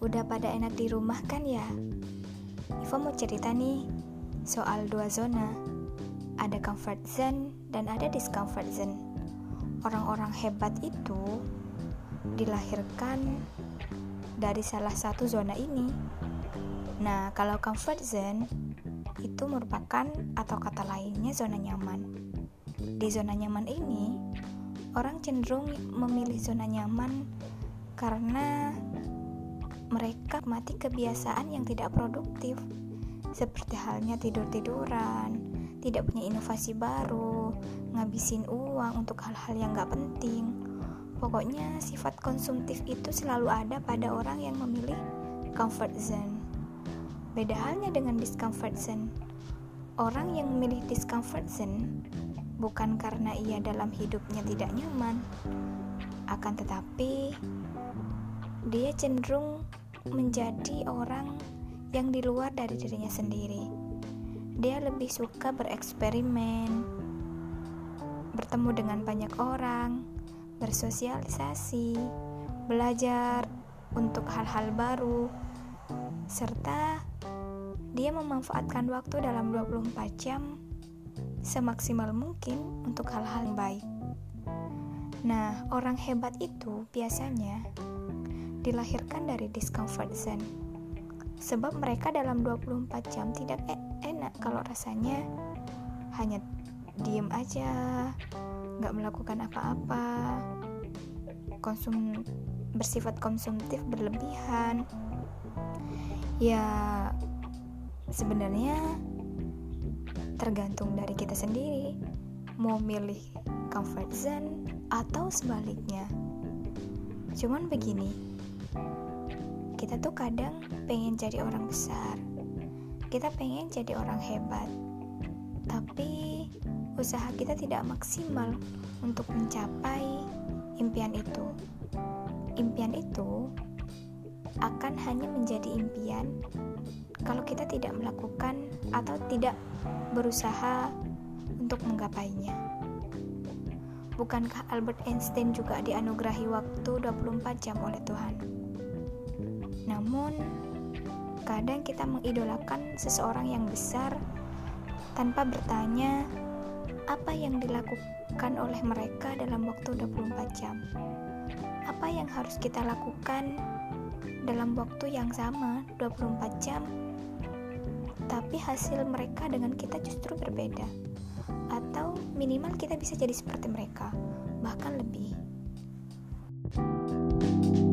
Udah pada enak di rumah kan ya? Ivo mau cerita nih soal dua zona. Ada comfort zone dan ada discomfort zone. Orang-orang hebat itu dilahirkan dari salah satu zona ini. Nah, kalau comfort zone itu merupakan atau kata lainnya zona nyaman. Di zona nyaman ini, orang cenderung memilih zona nyaman karena mereka mati kebiasaan yang tidak produktif, seperti halnya tidur-tiduran, tidak punya inovasi baru, ngabisin uang untuk hal-hal yang gak penting. Pokoknya sifat konsumtif itu selalu ada pada orang yang memilih comfort zone. Beda halnya dengan discomfort zone. Orang yang memilih discomfort zone bukan karena ia dalam hidupnya tidak nyaman, akan tetapi dia cenderung menjadi orang yang di luar dari dirinya sendiri. Dia lebih suka bereksperimen, bertemu dengan banyak orang, bersosialisasi, belajar untuk hal-hal baru, serta dia memanfaatkan waktu dalam 24 jam semaksimal mungkin untuk hal-hal baik. Nah, orang hebat itu biasanya dilahirkan dari discomfort zone. Sebab mereka dalam 24 jam tidak e enak kalau rasanya hanya diem aja, nggak melakukan apa-apa, konsum bersifat konsumtif berlebihan. Ya sebenarnya tergantung dari kita sendiri mau milih comfort zone atau sebaliknya. Cuman begini, kita tuh kadang pengen jadi orang besar kita pengen jadi orang hebat tapi usaha kita tidak maksimal untuk mencapai impian itu impian itu akan hanya menjadi impian kalau kita tidak melakukan atau tidak berusaha untuk menggapainya. Bukankah Albert Einstein juga dianugerahi waktu 24 jam oleh Tuhan? Namun, kadang kita mengidolakan seseorang yang besar tanpa bertanya apa yang dilakukan oleh mereka dalam waktu 24 jam. Apa yang harus kita lakukan dalam waktu yang sama 24 jam tapi hasil mereka dengan kita justru berbeda minimal kita bisa jadi seperti mereka bahkan lebih. thank you